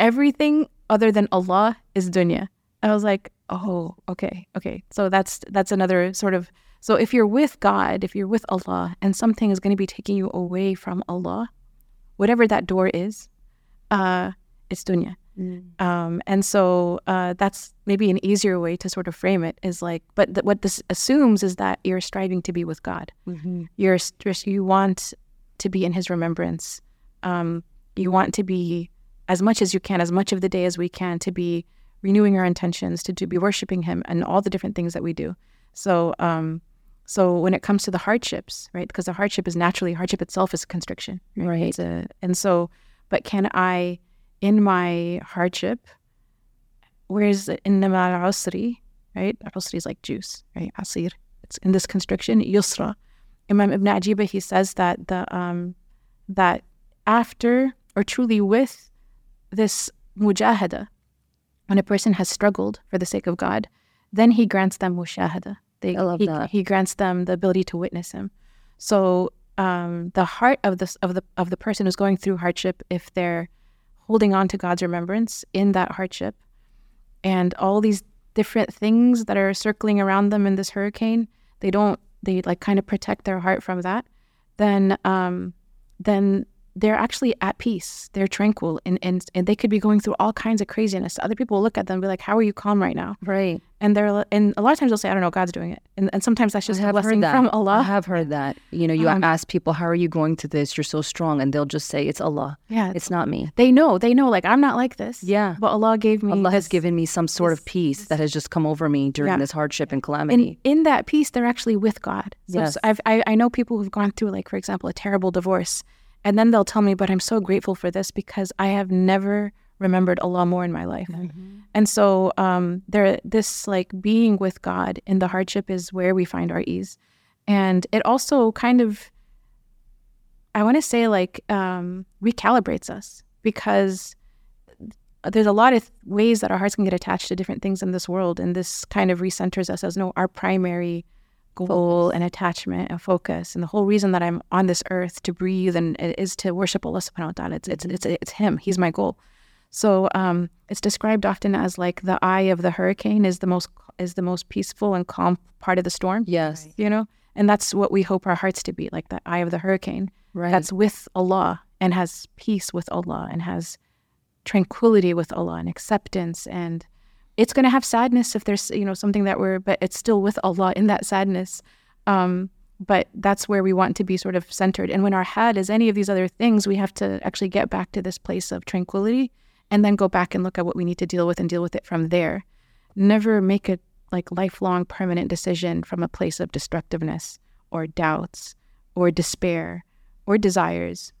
"Everything other than Allah is dunya." I was like, "Oh, okay, okay." So that's that's another sort of. So if you're with God, if you're with Allah, and something is going to be taking you away from Allah, whatever that door is, uh, it's dunya. Um, and so uh, that's maybe an easier way to sort of frame it is like, but th- what this assumes is that you're striving to be with God. You're st- you want to be in His remembrance. Um, you want to be as much as you can, as much of the day as we can, to be renewing our intentions, to, to be worshiping Him, and all the different things that we do. So, um, so when it comes to the hardships, right? Because the hardship is naturally hardship itself is a constriction, Right. It's a, and so, but can I, in my hardship, where's in the al-usri, right? Usri is like juice, right? Asir. it's in this constriction, yusra. Imam Ibn Ajiba, he says that the um, that after or truly with this mujahada, when a person has struggled for the sake of God, then he grants them mushahada. They, I love he, that. he grants them the ability to witness him. So um, the heart of this of the of the person who's going through hardship, if they're holding on to God's remembrance in that hardship, and all these different things that are circling around them in this hurricane, they don't they like kind of protect their heart from that. Then um, then they're actually at peace. They're tranquil, and, and and they could be going through all kinds of craziness. Other people will look at them and be like, "How are you calm right now?" Right. And they're and a lot of times they'll say, "I don't know, God's doing it," and, and sometimes that's just a blessing heard that. from I have heard that. You know, you Um, ask people, "How are you going through this? You're so strong," and they'll just say, "It's Allah. Yeah, It's not me." they know. They know. Like I'm not like this. Yeah. but Allah gave me. Allah has given me some sort of peace that has just come over me during Yeah. this hardship and calamity. And in that peace, they're actually with God. So Yes. so I've, I, I know people who've gone through, like, for example, a terrible divorce. And then they'll tell me, but I'm so grateful for this because I have never remembered Allah more in my life. And so um, there, this like being with God in the hardship is where we find our ease. And it also kind of, I want to say, like, um, recalibrates us because there's a lot of ways that our hearts can get attached to different things in this world. And this kind of recenters us as no, our primary goal and attachment and focus. And the whole reason that I'm on this earth to breathe and is to worship Allah subhanahu wa ta'ala. It's, it's, it's, it's Him. He's my goal. So um, it's described often as like the eye of the hurricane is the most is the most peaceful and calm part of the storm. yes. You know, and that's what we hope our hearts to be like the eye of the hurricane Right. that's with Allah and has peace with Allah and has tranquility with Allah and acceptance and it's going to have sadness if there's you know something that we're but it's still with Allah in that sadness. Um but that's where we want to be sort of centered. And when our head is any of these other things we have to actually get back to this place of tranquility and then go back and look at what we need to deal with and deal with it from there. Never make a like lifelong permanent decision from a place of destructiveness or doubts or despair or desires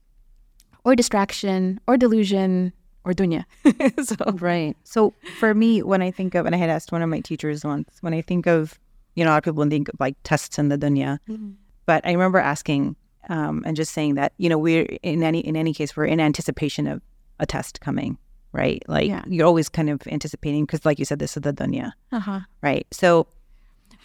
or distraction or delusion or dunya. so Right. So for me, when I think of, and I had asked one of my teachers once, when I think of, you know, a lot of people think of like tests in the dunya, but I remember asking um, and just saying that, you know, we're in any in any case, we're in anticipation of a test coming, right? Like Yeah. you're always kind of anticipating because, like you said, this is the dunya, uh-huh. right? So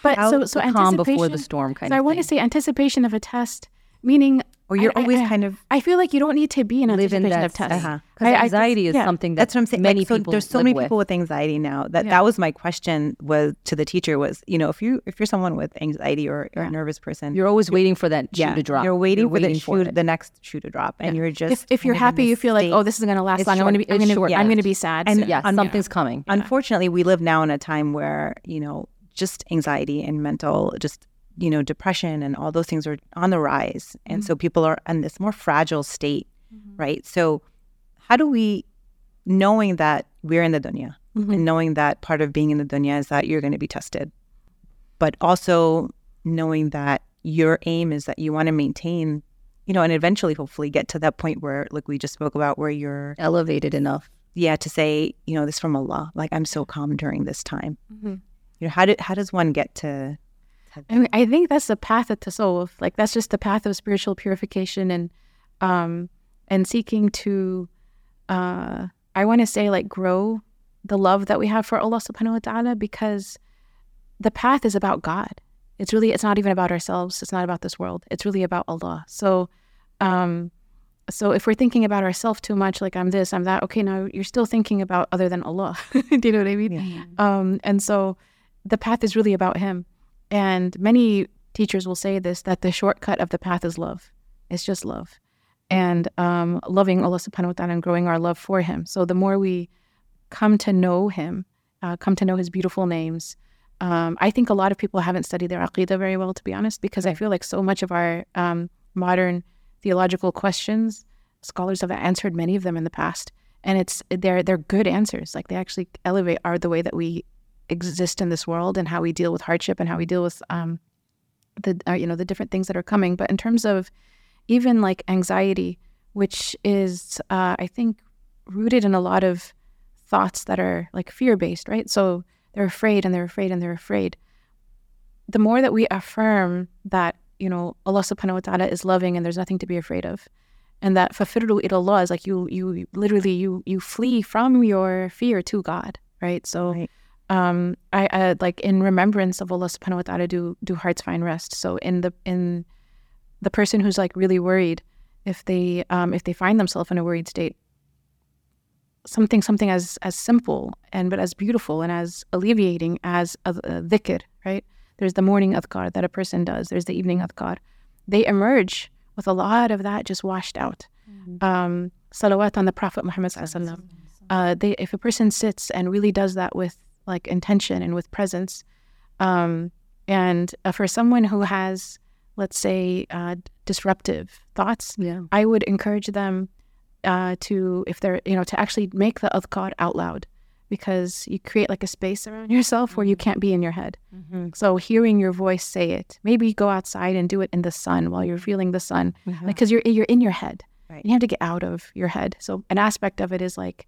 But How so so calm before the storm kind of so I want to say anticipation of a test, meaning or you're I- I- always I- kind of I feel like you don't need to be in Live in anticipation that of tests. uh-huh. Because I- I- anxiety is yeah. something that That's what I'm saying. many like, so people there's so live many with. people with anxiety now. That Yeah. that was my question was to the teacher was, you know, if you if you're someone with anxiety or, or Yeah. a nervous person, You're always waiting for that shoe yeah, to drop. You're waiting for the waiting shoe, the next shoe to drop, and Yeah. you're just If, if you're kind of in happy, you feel like, oh, this is going to last It's long. I'm going to be, I'm going to, I'm short-lived. going to be sad. And yeah, something's coming. Unfortunately, we live now in a time where you know just anxiety and mental just you know depression and all those things are on the rise, and so people are in this more fragile state, right? So how do we, knowing that we're in the dunya Mhm. and knowing that part of being in the dunya is that you're going to be tested, but also knowing that your aim is that you want to maintain, you know, and eventually hopefully get to that point where, like we just spoke about, where you're Elevated enough. yeah to say you know this from allah like i'm so calm during this time Mhm. you know how do how does one get to I, mean, I think that's the path of tasawwuf. Like that's just the path of spiritual purification and um and seeking to uh I want to say like grow the love that we have for Allah subhanahu wa ta'ala because the path is about God. It's really it's not even about ourselves. It's not about this world. It's really about Allah. So um so if we're thinking about ourselves too much, like I'm this, I'm that, okay, now you're still thinking about other than Allah. Do you know what I mean? Um, and so the path is really about Him. And many teachers will say this that the shortcut of the path is love. It's just love. And um, loving Allah subhanahu wa ta'ala and growing our love for Him. So the more we come to know Him, uh, come to know His beautiful names, um, I think a lot of people haven't studied their aqidah very well, to be honest, because I feel like so much of our um, modern theological questions, scholars have answered many of them in the past. And it's they're they're good answers. Like they actually elevate our the way that we exist in this world and how we deal with hardship and how we deal with um, the uh, you know the different things that are coming. But in terms of even like anxiety, which is uh, I think rooted in a lot of thoughts that are like fear based, right? So they're afraid and they're afraid and they're afraid. the more that we affirm that you know Allah subhanahu wa ta'ala is loving and there's nothing to be afraid of and that fafirru ilallah is like you you literally you you flee from your fear to God right so Right. Um I, I like in remembrance of Allah subhanahu wa ta'ala do do hearts find rest? So in the in the person who's like really worried if they um if they find themselves in a worried state something something as as simple and but as beautiful and as alleviating as a, a dhikr right? There's the morning adhkar that a person does. There's the evening adhkar. They emerge with a lot of that just washed out. Um salawat on the prophet muhammad sallallahu alaihi wasallam. Uh, they if a person sits and really does that with like intention and with presence um and uh, for someone who has let's say uh, disruptive thoughts Yeah. I would encourage them uh, to, if they're, you know, to actually make the adhkar out loud because you create like a space around yourself where you can't be in your head. So hearing your voice say it, maybe go outside and do it in the sun while you're feeling the sun, because you're you're in your head. Right. You have to get out of your head. So an aspect of it is like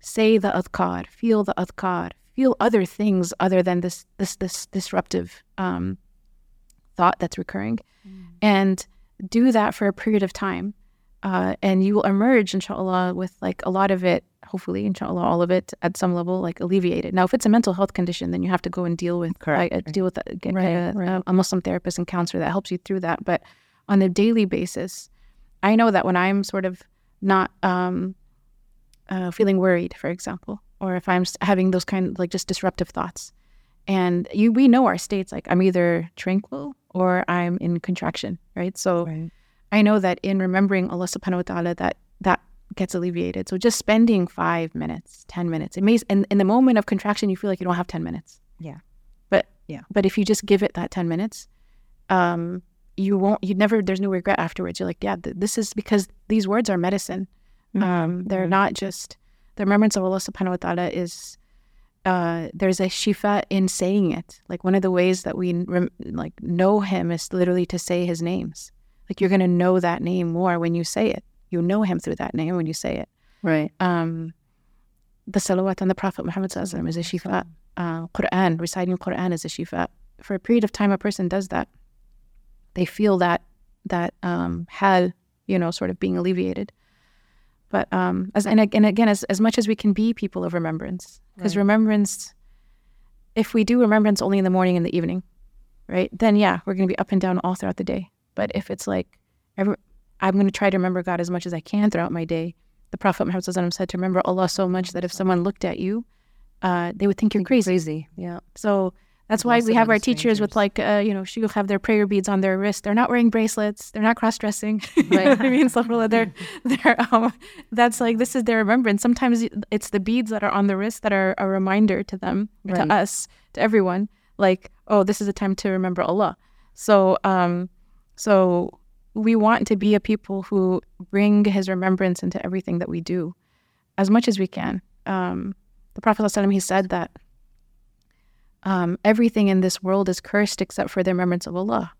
say the adhkar, feel the adhkar, feel other things other than this this this disruptive um, thought that's recurring, and do that for a period of time, uh, and you will emerge, inshallah, with like a lot of it. Hopefully, inshallah, all of it at some level, like alleviated. Now, if it's a mental health condition, then you have to go and deal with Correct. uh, deal with that, get, Right, a, right. a- a Muslim therapist and counselor that helps you through that. But on a daily basis, I know that when I'm sort of not um, uh, feeling worried, for example, or if I'm having those kind of like just disruptive thoughts, and you we know our states like I'm either tranquil or I'm in contraction, right? So Right. I know that in remembering Allah Subhanahu wa Taala, that that gets alleviated. So just spending five minutes, ten minutes, it may in, in the moment of contraction you feel like you don't have ten minutes. Yeah. But Yeah. but if you just give it that ten minutes, um, you won't. You never. There's no regret afterwards. You're like, yeah, th- this is because these words are medicine. Um, they're not just the remembrance of Allah Subhanahu wa Taala is. Uh, there's a shifa in saying it. Like one of the ways that we rem- like know Him is literally to say His names. Like you're gonna know that name more when you say it. You know Him through that name when you say it. Right. Um, the salawat on the Prophet Muhammad Sallallahu Alaihi Wasallam is a shifa. Uh, Quran, reciting Quran is a shifa. For a period of time, a person does that. They feel that that um, hal, you know, sort of being alleviated. But um, as and, ag- and again, as as much as we can be people of remembrance, because remembrance, if we do remembrance only in the morning and the evening, right? Then yeah, we're going to be up and down all throughout the day. But if it's like, every, I'm going to try to remember God as much as I can throughout my day. The Prophet Muhammad Sallallahu Alaihi Wasallam said to remember Allah so much that if someone looked at you, uh, they would think you're crazy. Crazy. Yeah. So that's why we have our teachers with like, uh, you know, shuyukh have their prayer beads on their wrist. They're not wearing bracelets. They're not cross dressing. Right. I mean, astaghfirullah, they're, they're, um, that's like, this is their remembrance. Sometimes it's the beads that are on the wrist that are a reminder to them, Right. to us, to everyone, like, oh, this is a time to remember Allah. So, um, so we want to be a people who bring His remembrance into everything that we do, as much as we can. Um, the Prophet ﷺ, he said that um, everything in this world is cursed except for the remembrance of Allah.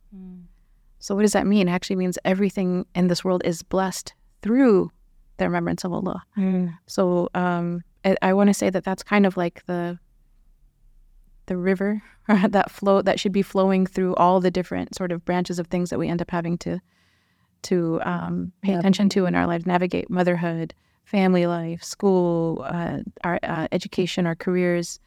So what does that mean? It actually means everything in this world is blessed through the remembrance of Allah. So um, I, I want to say that that's kind of like the the river that flow that should be flowing through all the different sort of branches of things that we end up having to to um, pay attention to in our lives, navigate motherhood, family life, school, uh, our uh, education, our careers.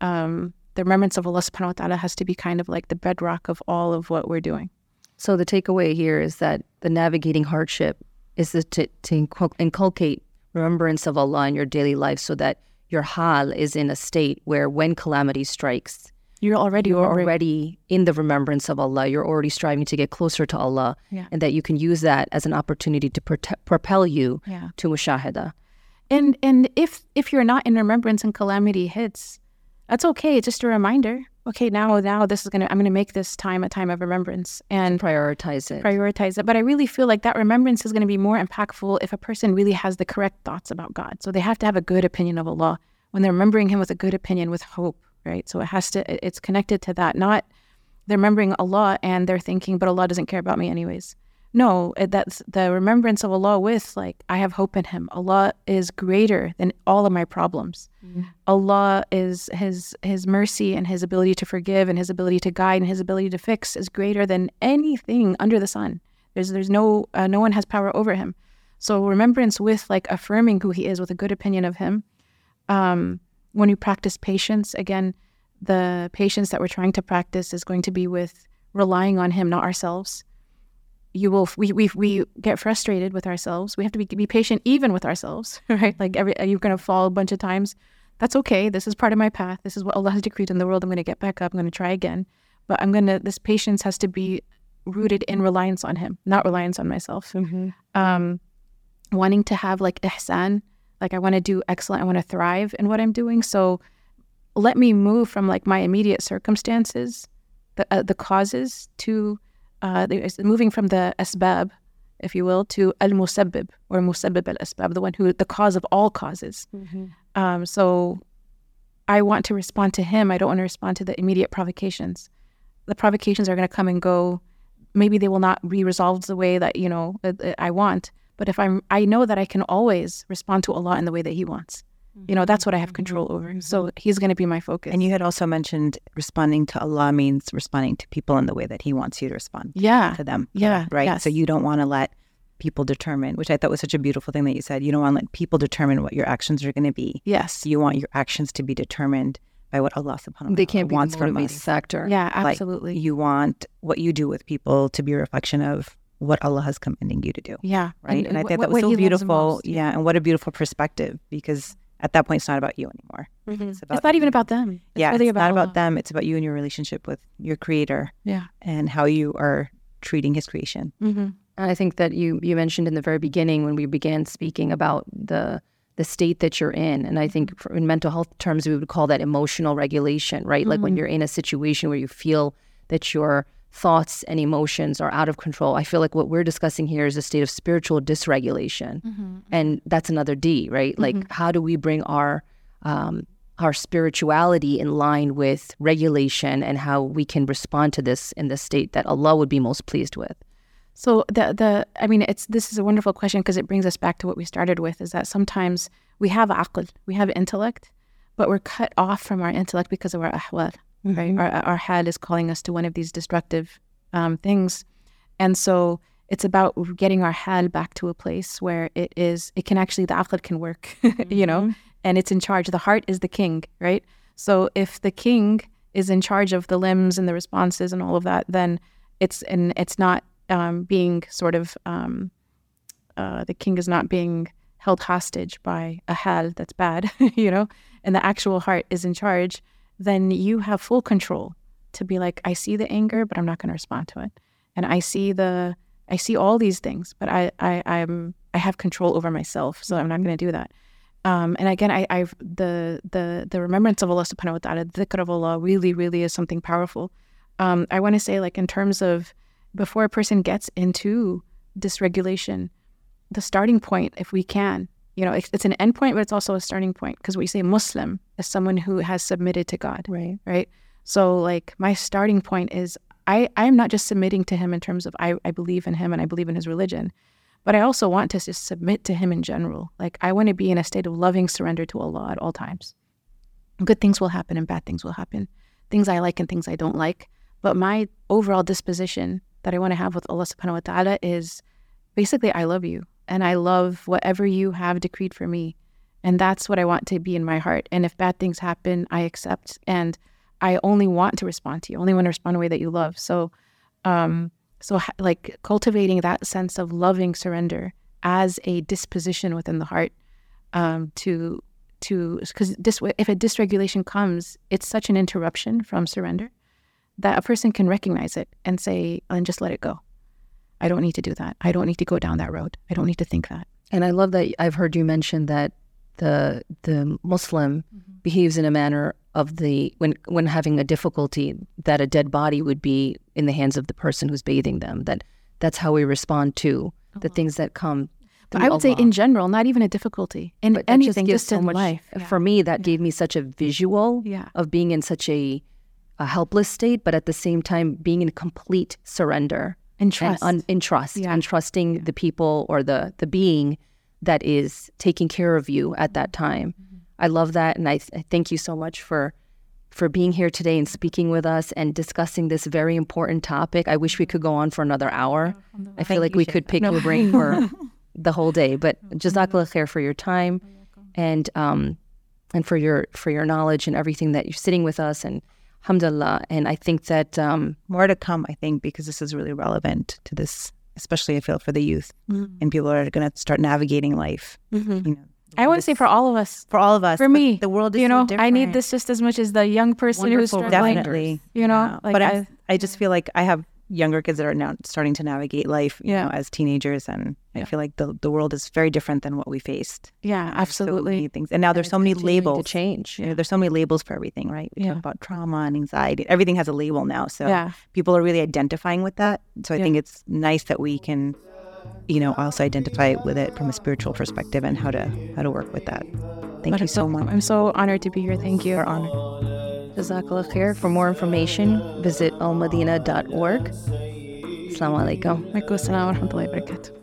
Um, the remembrance of Allah Subhanahu wa Taala has to be kind of like the bedrock of all of what we're doing. So the takeaway here is that the navigating hardship is the, to, to inculcate remembrance of Allah in your daily life so that your hal is in a state where when calamity strikes, You're already you're already already in the remembrance of Allah. You're already striving to get closer to Allah, Yeah. and that you can use that as an opportunity to prote- propel you Yeah. to mushahada. And and if if you're not in remembrance and calamity hits, that's okay. It's just a reminder. Okay, now now this is gonna I'm gonna make this time a time of remembrance and Prioritize it. prioritize it. But I really feel like that remembrance is gonna be more impactful if a person really has the correct thoughts about God. So they have to have a good opinion of Allah when they're remembering Him with a good opinion with hope, right? So it has to it's connected to that, not they're remembering Allah and they're thinking, but Allah doesn't care about me anyways. No, that's the remembrance of Allah with like I have hope in Him. Allah is greater than all of my problems. Allah is His His mercy and His ability to forgive and His ability to guide and His ability to fix is greater than anything under the sun. There's there's no uh, no one has power over Him. So remembrance with like affirming who He is with a good opinion of Him. Um, when you practice patience, again, the patience that we're trying to practice is going to be with relying on Him, not ourselves you will we, we we get frustrated with ourselves. We have to be, be patient even with ourselves right? Like every you're going to fall a bunch of times? That's okay. This is part of my path. This is what allah has decreed in the world. I'm going to get back up. I'm going to try again. But i'm going to this patience has to be rooted in reliance on him not reliance on myself. Um wanting to have like ihsan like i want to do excellent. I want to thrive in what i'm doing. So let me move from like my immediate circumstances the uh, the causes to uh, moving from the asbab, if you will, to al musabbib or musabbib al asbab, the one who the cause of all causes. Um, so I want to respond to him. I don't want to respond to the immediate provocations. The provocations are going to come and go. Maybe they will not be resolved the way that you know I want. But if I'm, I know that I can always respond to Allah in the way that He wants. You know, that's what I have mm-hmm. control over. So mm-hmm. He's going to be my focus. And you had also mentioned responding to Allah means responding to people in the way that He wants you to respond yeah, to them. yeah, Right. yes. So you don't want to let people determine, which I thought was such a beautiful thing that you said. You don't want to let people determine what your actions are going to be. yes, You want your actions to be determined by what Allah subhanahu wa They ta'ala can't be wants the from motivating us. factor. yeah, Like, absolutely. You want what you do with people to be a reflection of what Allah has commanding you to do. yeah, Right. And, I wh- think that was so He loves the beautiful. most. Yeah. And what a beautiful perspective because at that point, it's not about you anymore. Mm-hmm. It's, It's not even about them. It's yeah, really it's not about them. It's about you and your relationship with your creator Yeah. and how you are treating his creation. Mm-hmm. And I think that you you mentioned in the very beginning when we began speaking about the the state that you're in, and I mm-hmm. think for, in mental health terms we would call that emotional regulation, right? Like when mm-hmm. you're in a situation where you feel that your thoughts and emotions are out of control. I feel like what we're discussing here is a state of spiritual dysregulation, mm-hmm, mm-hmm. and that's another D, right? Like mm-hmm. how do we bring our um, our spirituality in line with regulation and how we can respond to this in the state that Allah would be most pleased with. So the the I mean it's this is a wonderful question because it brings us back to what we started with is that sometimes we have aql, we have intellect, but we're cut off from our intellect because of our ahwal, right? Our, our hal is calling us to one of these destructive um, things, and so it's about getting our head back to a place where it is it can actually the aql can work, you know, and it's in charge. The heart is the king, right? So if the king is in charge of the limbs and the responses and all of that, then it's and it's not um, being sort of um, uh, the king is not being held hostage by a hal that's bad, you know, and the actual heart is in charge, then you have full control to be like, I see the anger, but I'm not going to respond to it, and I see the I see all these things, but I I I'm I have control over myself, so I'm not going to do that. Um, and again, I, I've the the the remembrance of Allah Subhanahu wa Taala, the dhikr of Allah, really, really is something powerful. Um, I want to say, like in terms of before a person gets into dysregulation, the starting point, if we can, you know, it's, it's an end point, but it's also a starting point because we say Muslim is someone who has submitted to God, Right. right? So, like, my starting point is I I'm not just submitting to Him in terms of I I believe in Him and I believe in His religion, but I also want to just submit to Him in general. Like, I want to be in a state of loving surrender to Allah at all times. Good things will happen and bad things will happen, things I like and things I don't like. But my overall disposition that I want to have with Allah Subhanahu wa Taala is basically I love you and I love whatever you have decreed for me. And that's what I want to be in my heart. And if bad things happen, I accept. And I only want to respond to you. Only want to respond in a way that you love. So, um, so ha- like cultivating that sense of loving surrender as a disposition within the heart, um, to to because dis- if a dysregulation comes, it's such an interruption from surrender that a person can recognize it and say and just let it go. I don't need to do that. I don't need to go down that road. I don't need to think that. And I love that I've heard you mention that the the Muslim mm-hmm. behaves in a manner of the when when having a difficulty that a dead body would be in the hands of the person who's bathing them. That that's how we respond to the uh-huh. things that come. But I would say in general, not even a difficulty in But anything, just, so in much- life. For me, that gave me such a visual Yeah. of being in such a, a helpless state, but at the same time being in complete surrender And trust. un- in trust Yeah. and trusting the people or the the being that is taking care of you at that time. I love that, and I, I thank you so much for for being here today and speaking with us and discussing this very important topic. I wish we could go on for another hour. I feel like we could pick your brain for the whole day. But jazakallah khair for your time and um and for your for your knowledge and everything that you're sitting with us and alhamdulillah. And I think that um More to come, I think, because this is really relevant to this, especially I feel for the youth and people are going to start navigating life. You know, I want to say for all of us. for all of us, For me, the world is you so know, I need this just as much as the young person who's Wonderful struggling. definitely. You know, Yeah. like but I, I, I just feel like I have younger kids that are now starting to navigate life, you know, as teenagers, and I feel like the the world is very different than what we faced. yeah, There's so absolutely. things, and now there's so many continuing to labels. change. You know, there's so many labels for everything, right? We Yeah. talk about trauma and anxiety. Everything has a label now. So Yeah. people are really identifying with that. So I think it's nice that we can, you know, also identify with it from a spiritual perspective and how to how to work with that. Thank But you I'm so much. I'm so honored to be here. Thank you. We're honored. Jazakallah khair. For more information, visit almadina.org. Assalamu alaikum. Wa alaikum assalam wa rahmatullahi wa barakatuh.